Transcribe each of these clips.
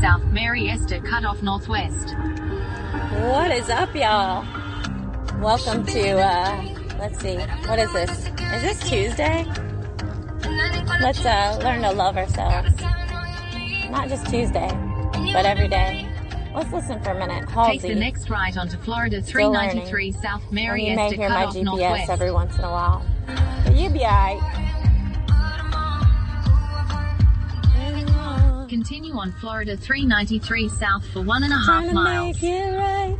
South Mary Esther cut off northwest. What is up, y'all? Welcome to, uh, let's see, what is this? Is this Tuesday? Let's, uh, learn to love ourselves. Not just Tuesday, but every day. Let's listen for a minute. Halsey. Take the next right onto Florida 393 South Mary you may hear cut my off GPS northwest. every once in a while. But you be alright. Continue on Florida 393 South for one and a half to miles. make it right.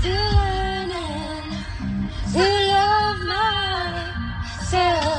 Still learning to love myself.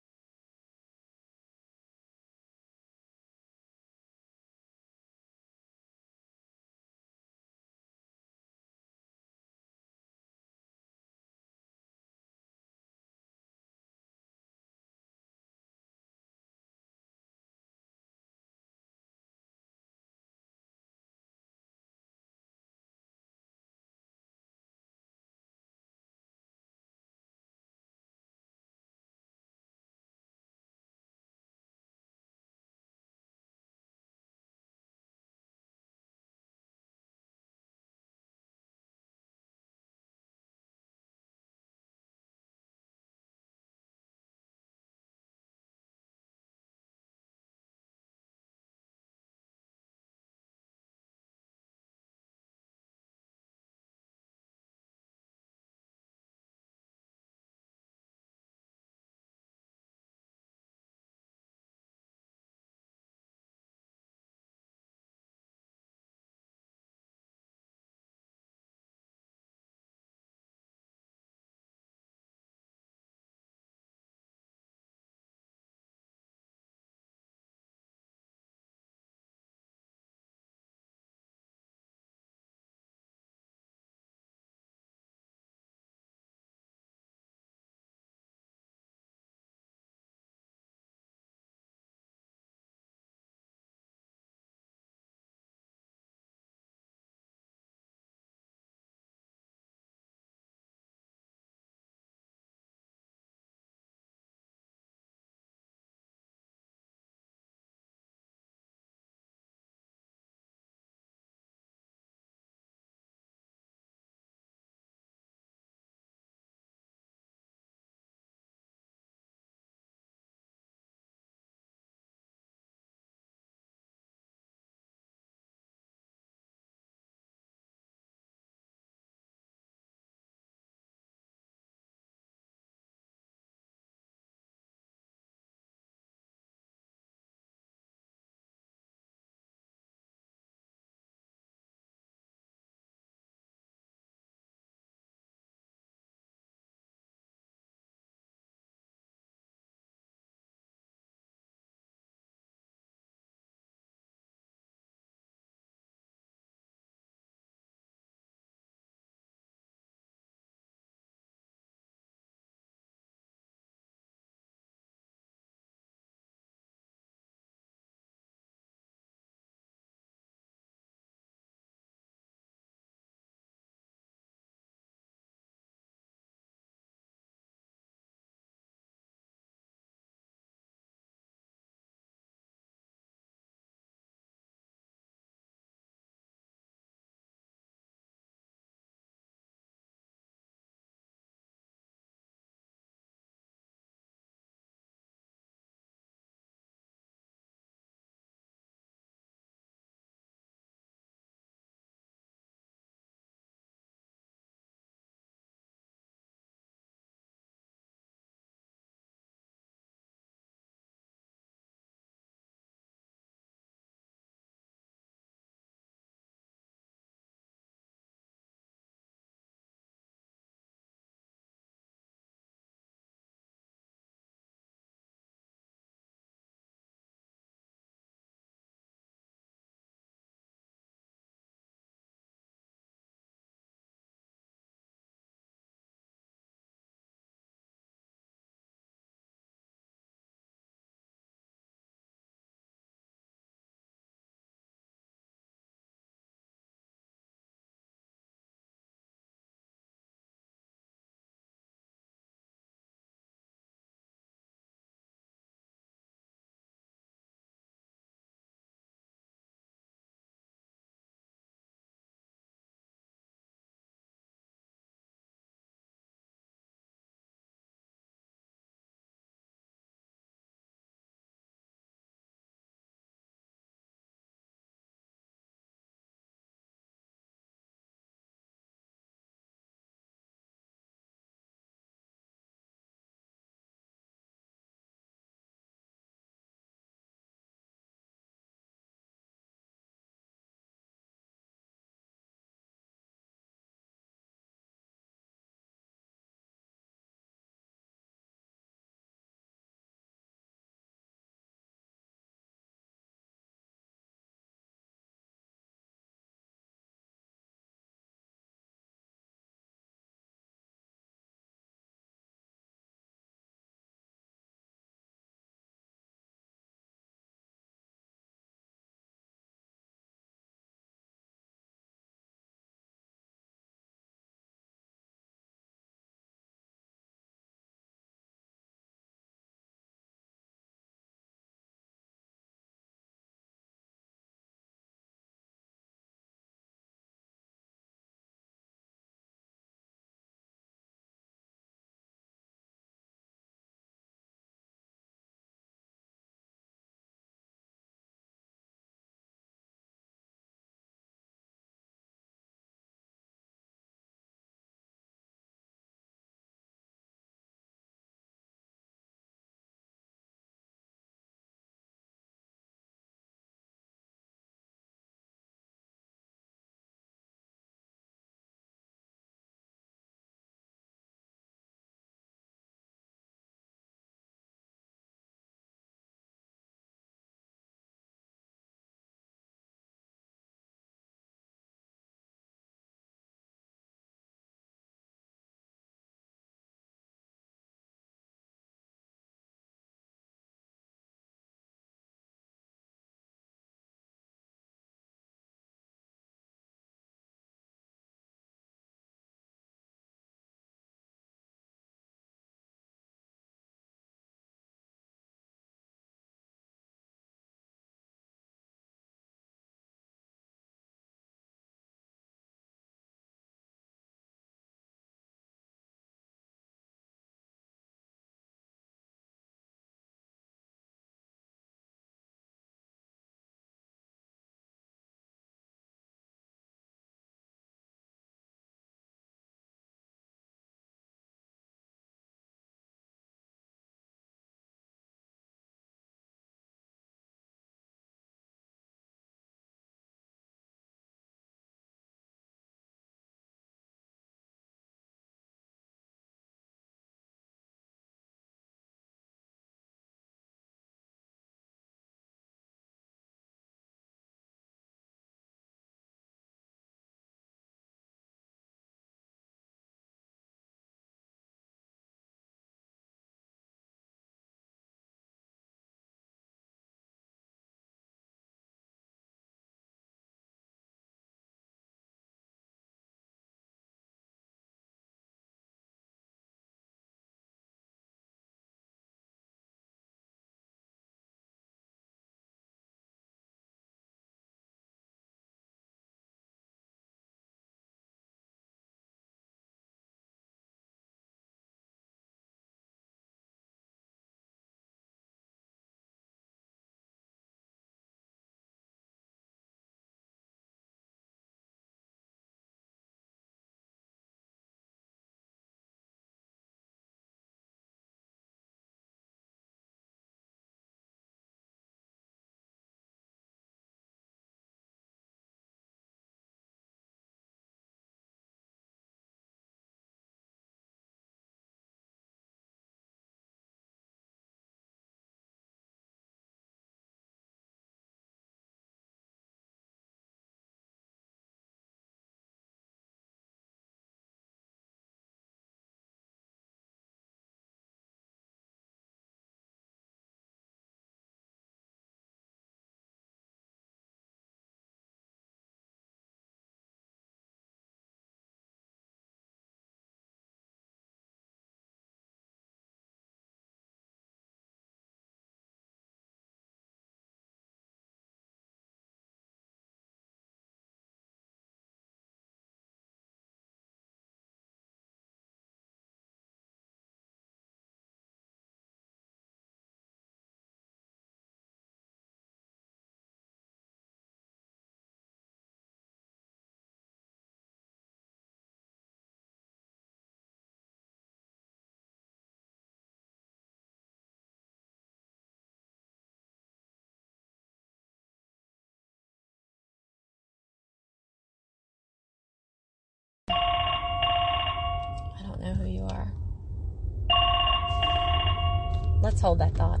Let's hold that thought.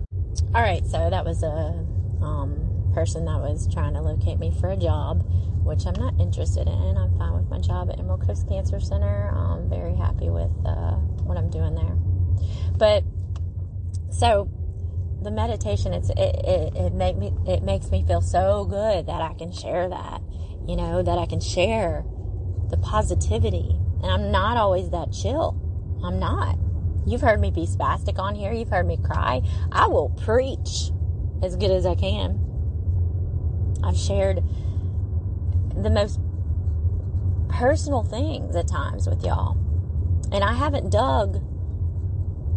All right, so that was a um, person that was trying to locate me for a job, which I'm not interested in. I'm fine with my job at Emerald Coast Cancer Center. I'm very happy with uh, what I'm doing there. But so the meditation, it's it, it, it make me it makes me feel so good that I can share that, you know, that I can share the positivity. And I'm not always that chill. I'm not. You've heard me be spastic on here. You've heard me cry. I will preach as good as I can. I've shared the most personal things at times with y'all. And I haven't dug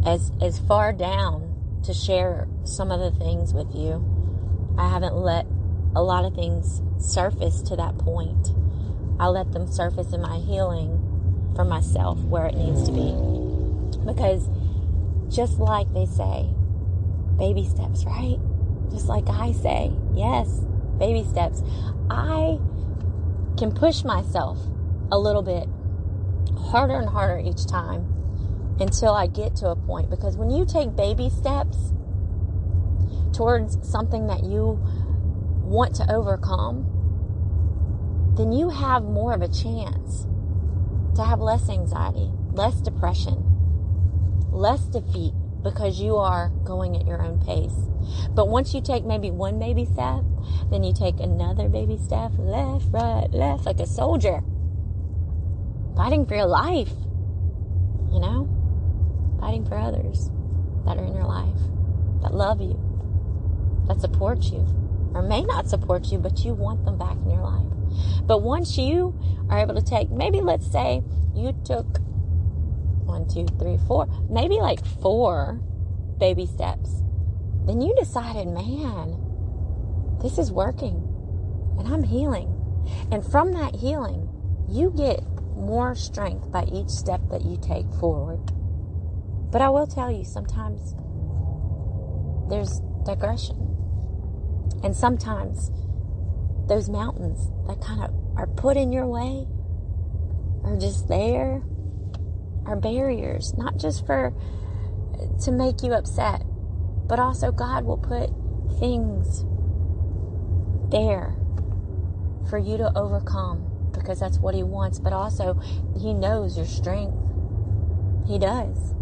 as as far down to share some of the things with you. I haven't let a lot of things surface to that point. I let them surface in my healing for myself where it needs to be. Because just like they say, baby steps, right? Just like I say, yes, baby steps. I can push myself a little bit harder and harder each time until I get to a point. Because when you take baby steps towards something that you want to overcome, then you have more of a chance to have less anxiety, less depression, less defeat because you are going at your own pace. But once you take maybe one baby step, then you take another baby step, left, right, left, like a soldier, fighting for your life, you know, fighting for others that are in your life, that love you, that support you, or may not support you, but you want them back in your life. But once you are able to take, maybe let's say you took one, two, three, four, maybe like four baby steps. Then you decided, man, this is working and I'm healing. And from that healing, you get more strength by each step that you take forward. But I will tell you, sometimes there's digression. And sometimes those mountains that kind of are put in your way are just there are barriers, not just for to make you upset, but also God will put things there for you to overcome because that's what He wants, but also He knows your strength. He does.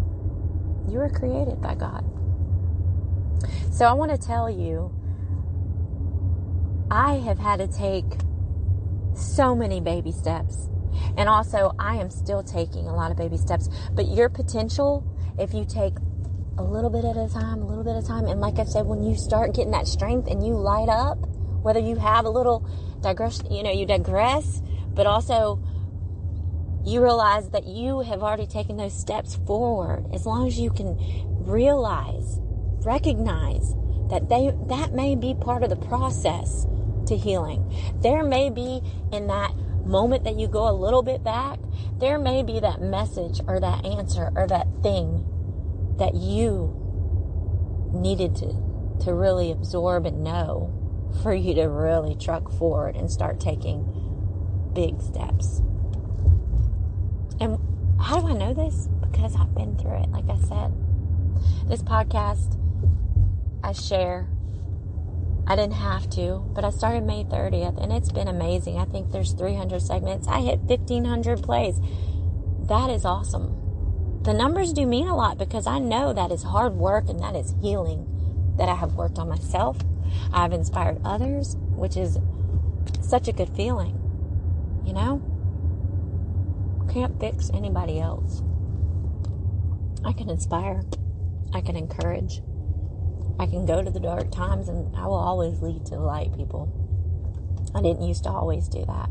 You were created by God. So I want to tell you, I have had to take so many baby steps and also, I am still taking a lot of baby steps. But your potential, if you take a little bit at a time, a little bit at a time, and like I said, when you start getting that strength and you light up, whether you have a little digression, you know, you digress, but also you realize that you have already taken those steps forward. As long as you can realize, recognize that they that may be part of the process to healing. There may be in that moment that you go a little bit back, there may be that message or that answer or that thing that you needed to, to really absorb and know for you to really truck forward and start taking big steps. And how do I know this? Because I've been through it, like I said. This podcast, I share I didn't have to, but I started May 30th and it's been amazing. I think there's 300 segments. I hit 1500 plays. That is awesome. The numbers do mean a lot because I know that is hard work and that is healing that I have worked on myself. I've inspired others, which is such a good feeling. You know? Can't fix anybody else. I can inspire. I can encourage. I can go to the dark times and I will always lead to the light, people. I didn't used to always do that.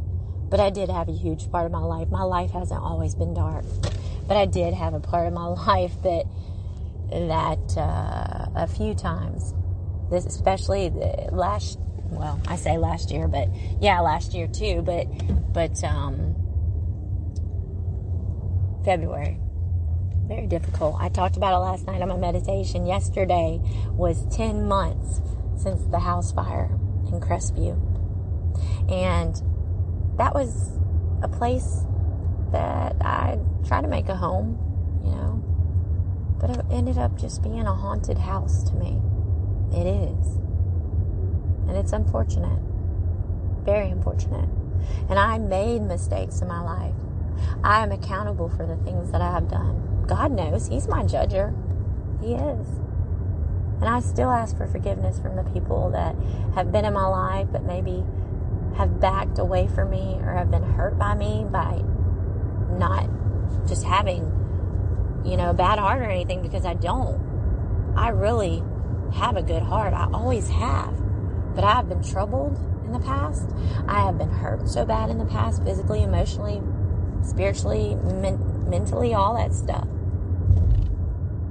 But I did have a huge part of my life. My life hasn't always been dark. But I did have a part of my life that that uh, a few times, this especially last well, I say last year, but yeah, last year too, but but um February very difficult. I talked about it last night on my meditation. Yesterday was 10 months since the house fire in Crestview. And that was a place that I tried to make a home, you know. But it ended up just being a haunted house to me. It is. And it's unfortunate. Very unfortunate. And I made mistakes in my life. I am accountable for the things that I have done. God knows. He's my judger. He is. And I still ask for forgiveness from the people that have been in my life, but maybe have backed away from me or have been hurt by me by not just having, you know, a bad heart or anything because I don't. I really have a good heart. I always have. But I have been troubled in the past. I have been hurt so bad in the past, physically, emotionally, spiritually, men- mentally, all that stuff.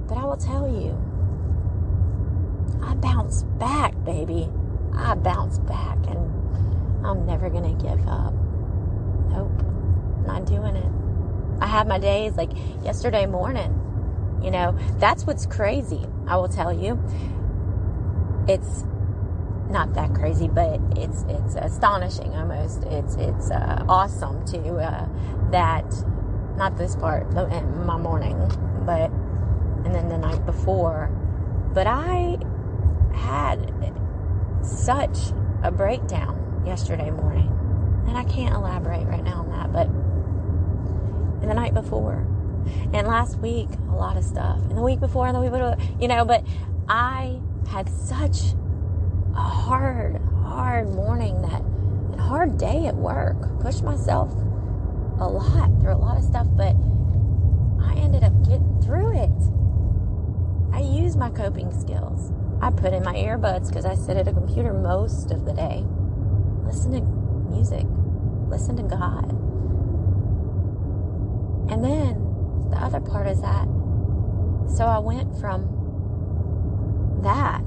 But I will tell you, I bounce back, baby. I bounce back, and I'm never gonna give up. Nope, not doing it. I have my days like yesterday morning. You know, that's what's crazy. I will tell you. It's not that crazy, but it's it's astonishing almost. It's it's uh, awesome too uh, that not this part, my morning, and then the night before. But I had such a breakdown yesterday morning, and I can't elaborate right now on that, but and the night before, and last week a lot of stuff, and the week before, and the week before, you know. But I had such a hard, hard morning that, and hard day at work. Pushed myself a lot through a lot of stuff, but I ended up getting through it. I use my coping skills. I put in my earbuds because I sit at a computer most of the day. Listen to music. Listen to God. And then the other part is that, so I went from that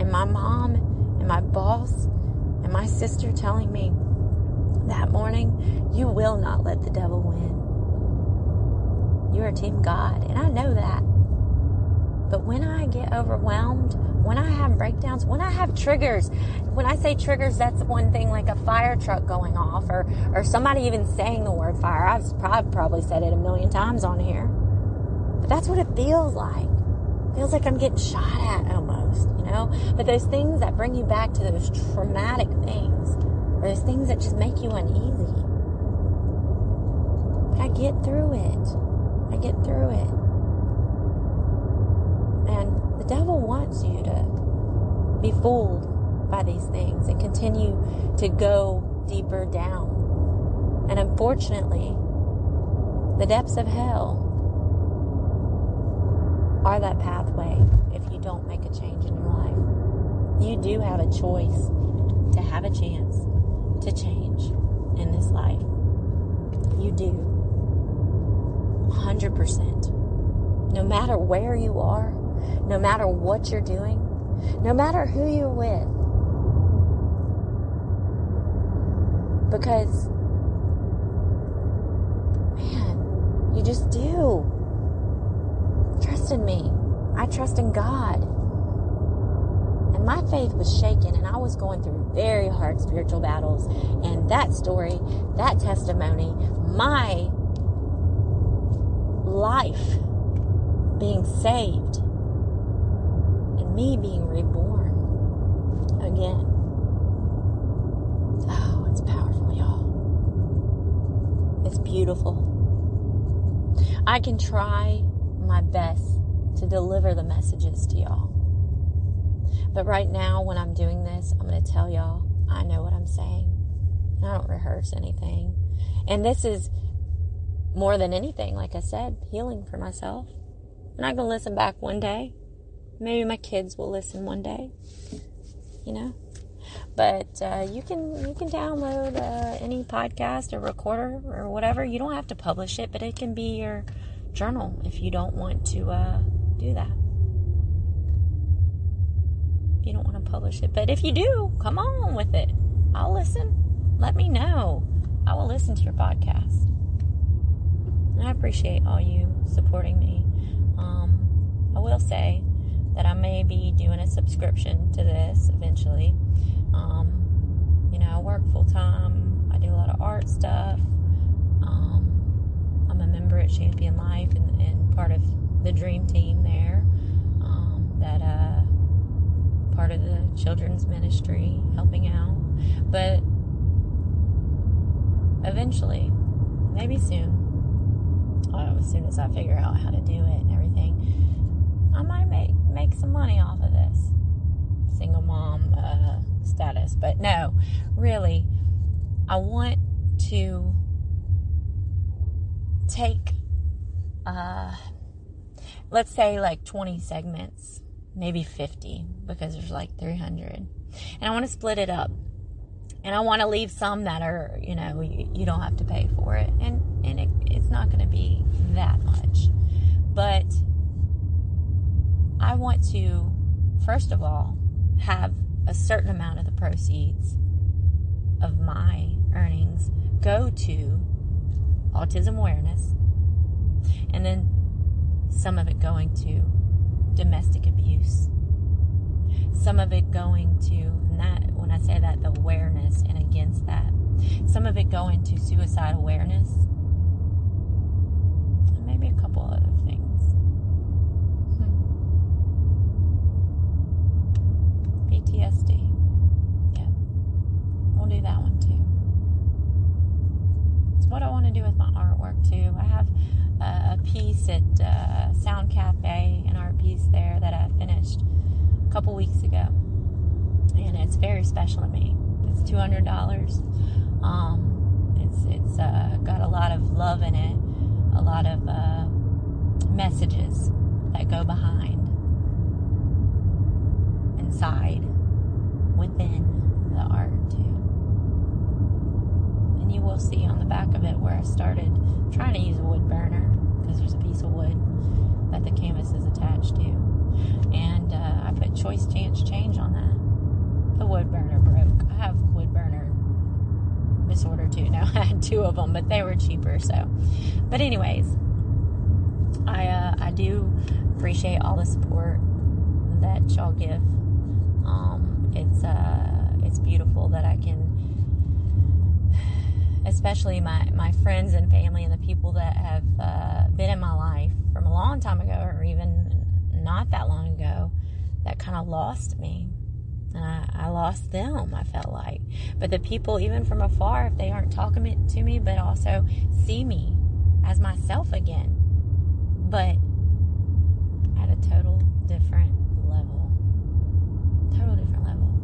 and my mom and my boss and my sister telling me that morning, you will not let the devil win. You are Team God, and I know that. But when I get overwhelmed, when I have breakdowns, when I have triggers, when I say triggers, that's one thing like a fire truck going off or, or somebody even saying the word fire. I've probably, probably said it a million times on here. But that's what it feels like. It feels like I'm getting shot at almost, you know? But those things that bring you back to those traumatic things, or those things that just make you uneasy. But I get through it. I get through it. Devil wants you to be fooled by these things and continue to go deeper down. And unfortunately, the depths of hell are that pathway if you don't make a change in your life. You do have a choice to have a chance to change in this life. You do. 100%. No matter where you are, no matter what you're doing, no matter who you're with. Because, man, you just do. Trust in me. I trust in God. And my faith was shaken, and I was going through very hard spiritual battles. And that story, that testimony, my life being saved, me being reborn again. Oh, it's powerful, y'all. It's beautiful. I can try my best to deliver the messages to y'all. But right now, when I'm doing this, I'm going to tell y'all I know what I'm saying. I don't rehearse anything. And this is more than anything, like I said, healing for myself. And I can listen back one day. Maybe my kids will listen one day. You know? But uh, you can you can download uh, any podcast or recorder or whatever. You don't have to publish it, but it can be your journal if you don't want to uh, do that. You don't want to publish it, but if you do, come on with it. I'll listen. Let me know. I will listen to your podcast. And I appreciate all you supporting me. Um, I will say that I may be doing a subscription to this eventually. Um, you know, I work full time. I do a lot of art stuff. Um, I'm a member at Champion Life and, and part of the dream team there um, that uh, part of the children's ministry helping out. But eventually, maybe soon, uh, as soon as I figure out how to do it and everything, I might make make some money off of this single mom uh, status. But no, really, I want to take, uh, let's say like 20 segments, maybe 50, because there's like 300. And I want to split it up. And I want to leave some that are, you know, you, you don't have to pay for it. And, and it, it's not going to be that much. But I want to, first of all, have a certain amount of the proceeds of my earnings go to autism awareness, and then some of it going to domestic abuse, some of it going to, that, when I say that, the awareness and against that, some of it going to suicide awareness, and maybe a couple other things. PTSD. Yeah. We'll do that one too. It's what I want to do with my artwork too. I have uh, a piece at uh, Sound Cafe, an art piece there that I finished a couple weeks ago. And it's very special to me. It's two hundred dollars. Um, it's it's uh, got a lot of love in it, a lot of uh, messages that go behind, inside, within the art too. And you will see on the back of it where I started trying to use a wood burner because there's a piece of wood that the canvas is attached to, and uh, I put choice chance change on that. The wood burner broke. I have wood burner disorder too. Now I had two of them, but they were cheaper. So, but anyways, I uh, I do appreciate all the support that y'all give. It's uh, it's beautiful that I can, especially my my friends and family and the people that have uh, been in my life from a long time ago or even not that long ago that kind of lost me. And I, I lost them i felt like. But the people even from afar if they aren't talking to me but also see me as myself again but at a total different level total different level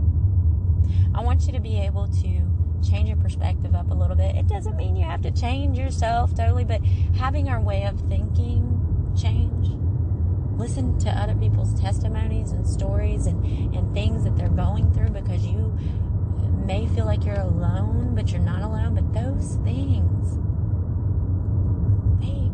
i want you to be able to change your perspective up a little bit it doesn't mean you have to change yourself totally but having our way of thinking change listen to other people's testimonies and stories and, and things that they're going through because you may feel like you're alone, but you're not alone. But those things, they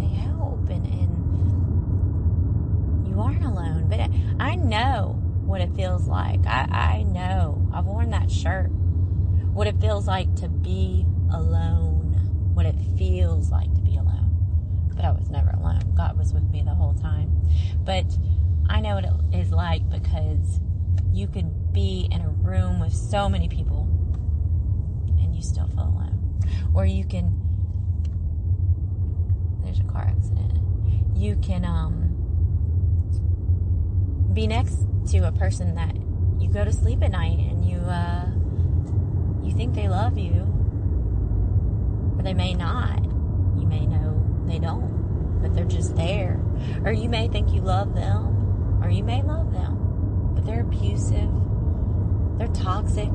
they help and, and you aren't alone. But I know what it feels like. I, I know. I've worn that shirt. What it feels like to be alone. What it feels like to be alone but I was never alone. God was with me the whole time. But I know what it is like because you could be in a room with so many people and you still feel alone. Or you can, there's a car accident. You can um, be next to a person that you go to sleep at night and you, uh, you think they love you, but they may not. You may know they don't, but they're just there. Or you may think you love them, or you may love them, but they're abusive, they're toxic,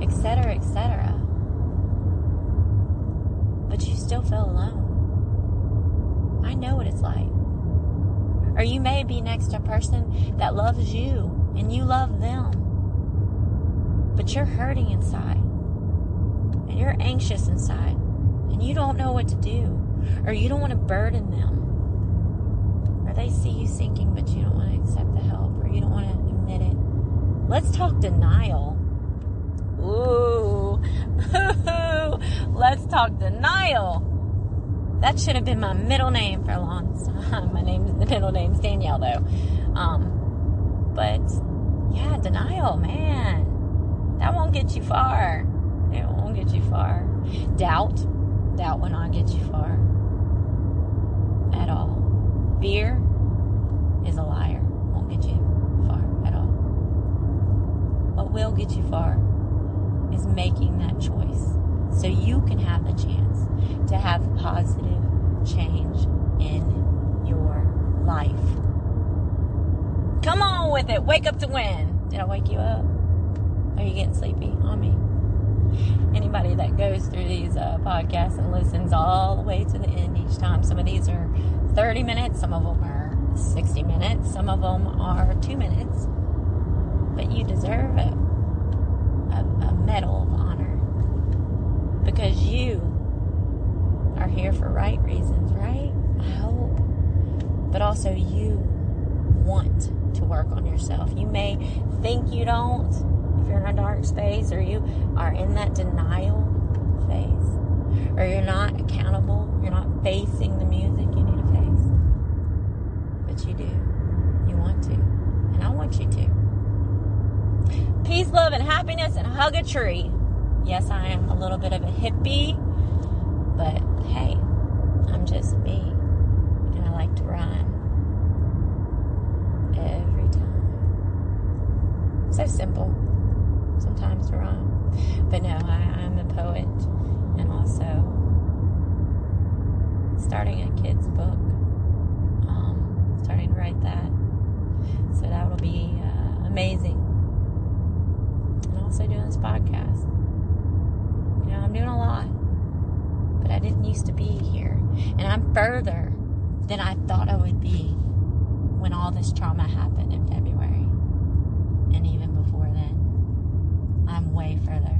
etc., etc. But you still feel alone. I know what it's like. Or you may be next to a person that loves you and you love them, but you're hurting inside and you're anxious inside and you don't know what to do or you don't want to burden them, or they see you sinking but you don't want to accept the help, or you don't want to admit it. Let's talk denial. Ooh, let's talk denial. That should have been my middle name for a long time. My name, is the middle name's Danielle, though. Um, but yeah, denial, man, that won't get you far. It won't get you far. Doubt, doubt will not get you far. At all. Fear is a liar. Won't get you far at all. What will get you far is making that choice so you can have the chance to have positive change in your life. Come on with it. Wake up to win. Did I wake you up? Are you getting sleepy on me? Anybody that goes through these uh, podcasts and listens all the way to the end each time. Some of these are 30 minutes, some of them are 60 minutes, some of them are two minutes. But you deserve it a, a medal of honor because you are here for right reasons, right? I hope. But also, you want to work on yourself. You may think you don't if you're in a dark space or you are in that denial phase or you're not accountable, you're not facing the music you need to face. But you do. You want to. And I want you to peace, love, and happiness, and hug a tree. Yes, I am a little bit of a hippie, but hey, I'm just me, and I like to rhyme every time. So simple, sometimes to rhyme. But no, I, I'm a poet, and also starting a kid's book. Um, starting to write that, so that will be uh, amazing and also doing this podcast. You know, I'm doing a lot, but I didn't used to be here. And I'm further than I thought I would be when all this trauma happened in February. And even before then, I'm way further.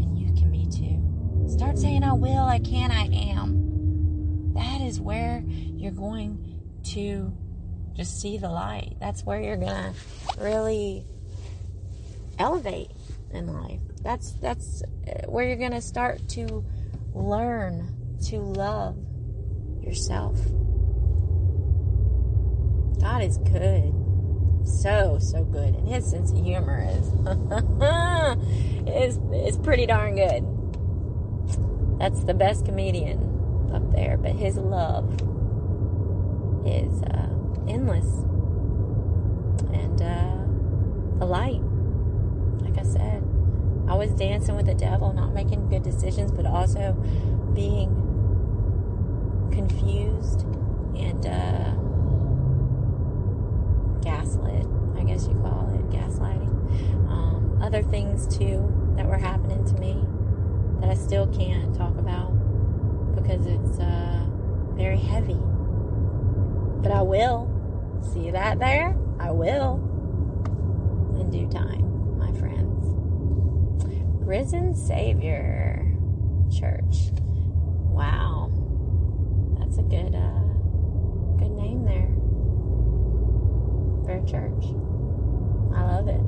And you can be too. Start saying, I will, I can, I am. That is where you're going to just see the light. That's where you're going to really elevate in life. That's that's uh, where you're going to start to learn to love yourself. God is good. So, so good. And his sense of humor is is is pretty darn good. That's the best comedian up there, but his love is uh, endless. And uh, the light like I said, I was dancing with the devil, not making good decisions, but also being confused and uh, gaslit, I guess you call it, gaslighting. Um, other things too that were happening to me that I still can't talk about because it's uh, very heavy. But I will. See that there? I will. In due time. Risen Savior Church. Wow. That's a good uh good name there. For a church. I love it.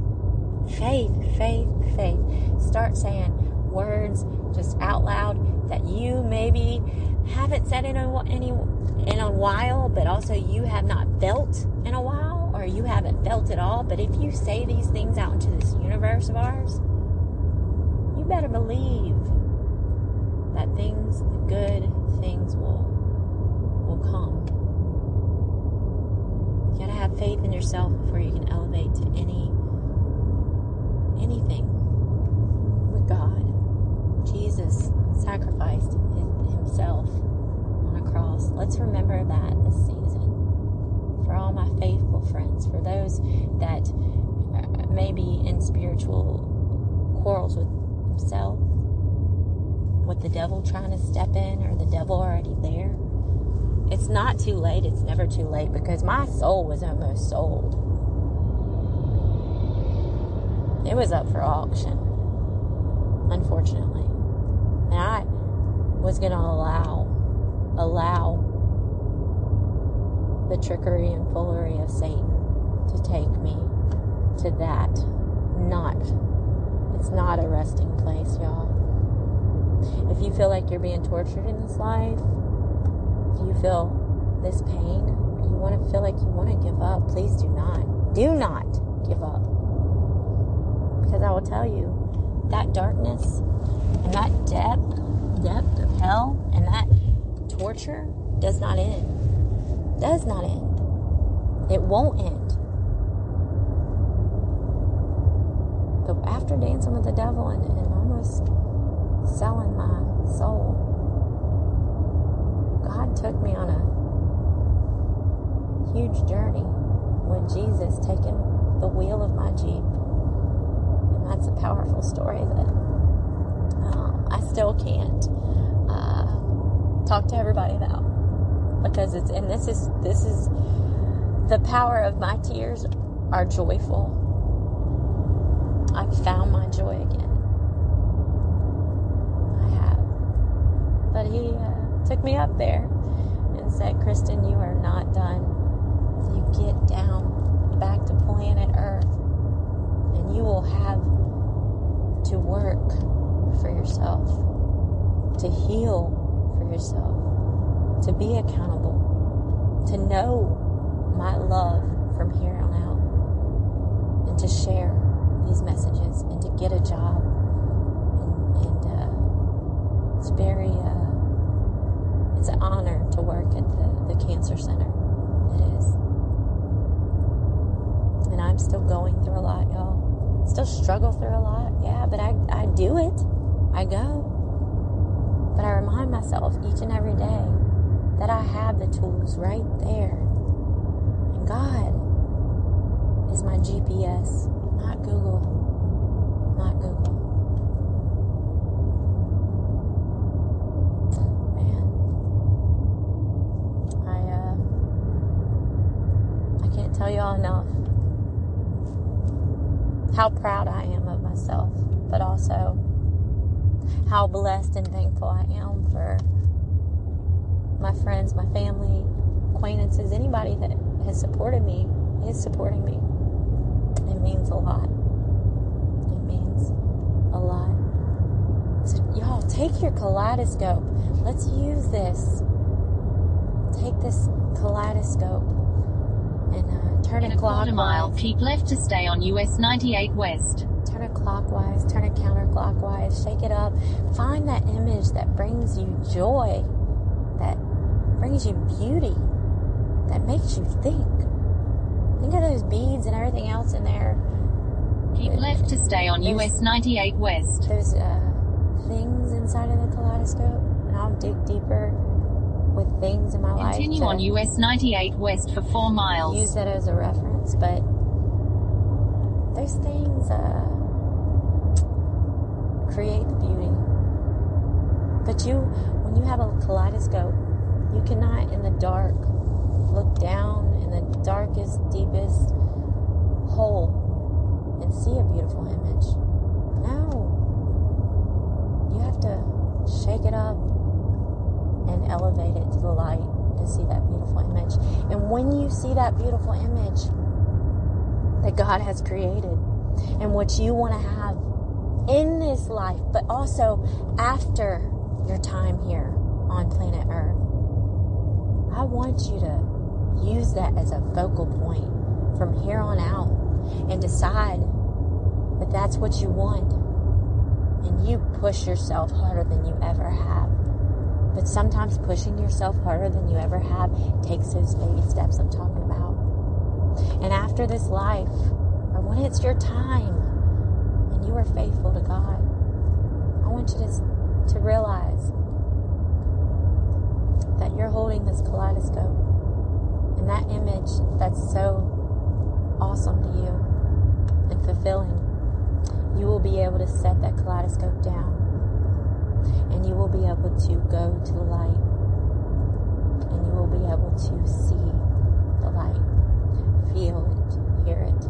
Faith, faith, faith. Start saying words just out loud that you maybe haven't said in a, any, in a while, but also you have not felt in a while, or you haven't felt at all. But if you say these things out into this universe of ours, better believe that things, the good things will will come. You gotta have faith in yourself before you can elevate to any anything with God. Jesus sacrificed himself on a cross. Let's remember that this season. For all my faithful friends, for those that uh, may be in spiritual quarrels with himself, with the devil trying to step in or the devil already there. It's not too late. It's never too late because my soul was almost sold. It was up for auction, unfortunately. And I was going to allow, allow the trickery and foolery of Satan to take me to that. Not, it's not a resting place, y'all. If you feel like you're being tortured in this life, if you feel this pain, you want to feel like you want to give up, please do not. Do not give up. Because I will tell you, that darkness and that depth, depth of hell and that torture does not end. does not end. It won't end. But after dancing with the devil and, and almost selling my soul, God took me on a huge journey with Jesus taking the wheel of my Jeep. And that's a powerful story that um, I still can't uh, talk to everybody about because it's and this is this is the power of my tears are joyful. I've found my joy again. I have. But he uh, took me up there and said, Kristen, you are not done. You get down back to planet Earth and you will have to work for yourself, to heal for yourself, to be accountable, to know my love from here on out, and to share these messages, and to get a job. And, and uh, it's very, uh, it's an honor to work at the, the cancer center. It is. And I'm still going through a lot, y'all. Still struggle through a lot, yeah, but I, I do it. I go. But I remind myself each and every day that I have the tools right there. And God is my GPS, not Google. Not Google. Man. I uh I can't tell y'all enough how proud I am of myself, but also how blessed and thankful I am for my friends, my family, acquaintances, anybody that has supported me is supporting me. It means a lot. It means a lot. So, y'all, take your kaleidoscope. Let's use this. Take this kaleidoscope and uh, turn In it a quarter mile, keep left to stay on US 98 West. Turn it clockwise, turn it counterclockwise, shake it up. Find that image that brings you joy, that brings you beauty, that makes you think. Think of those beads and everything else in there. Keep left to stay on US 98 West. Those uh, things inside of the kaleidoscope, and I'll dig deeper with things in my life. Continue on US 98 West for 4 miles. use that as a reference, but those things uh, create the beauty. But you, when you have a kaleidoscope, you cannot in the dark look down the darkest, deepest hole and see a beautiful image. No. You have to shake it up and elevate it to the light to see that beautiful image. And when you see that beautiful image that God has created and what you want to have in this life, but also after your time here on planet Earth, I want you to use that as a focal point from here on out and decide that that's what you want. And you push yourself harder than you ever have. But sometimes pushing yourself harder than you ever have takes those baby steps I'm talking about. And after this life, or when it's your time and you are faithful to God, I want you to, to realize that you're holding this kaleidoscope and that image that's so awesome to you and fulfilling. You will be able to set that kaleidoscope down and you will be able to go to the light and you will be able to see the light, feel it, hear it.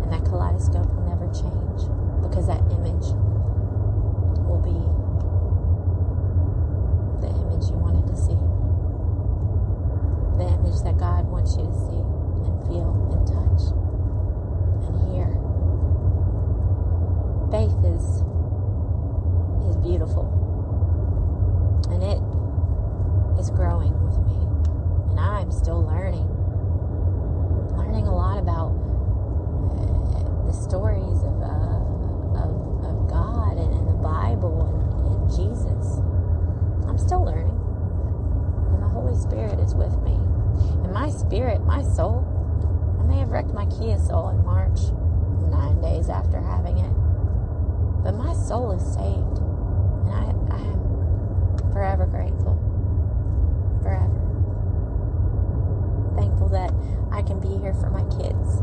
And that kaleidoscope will never change because that image will be the image you wanted to see. The image that God you to see and feel and touch and hear. Faith is is beautiful. And it is growing with me. And I'm still learning. Learning a lot about uh, the stories of uh, spirit, my soul. I may have wrecked my Kia Soul in March, nine days after having it, but my soul is saved, and I, I am forever grateful. Forever. Thankful that I can be here for my kids,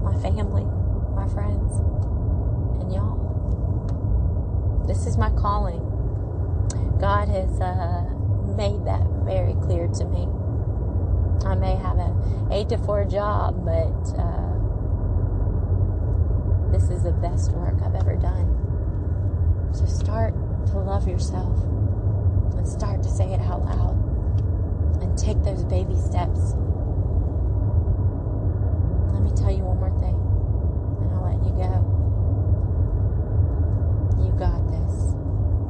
my family, my friends, and y'all. This is my calling. God has uh, made that very clear to me. I may have an eight to four job, but uh, this is the best work I've ever done start to love yourself and start to say it out loud and take those baby steps. Let me tell you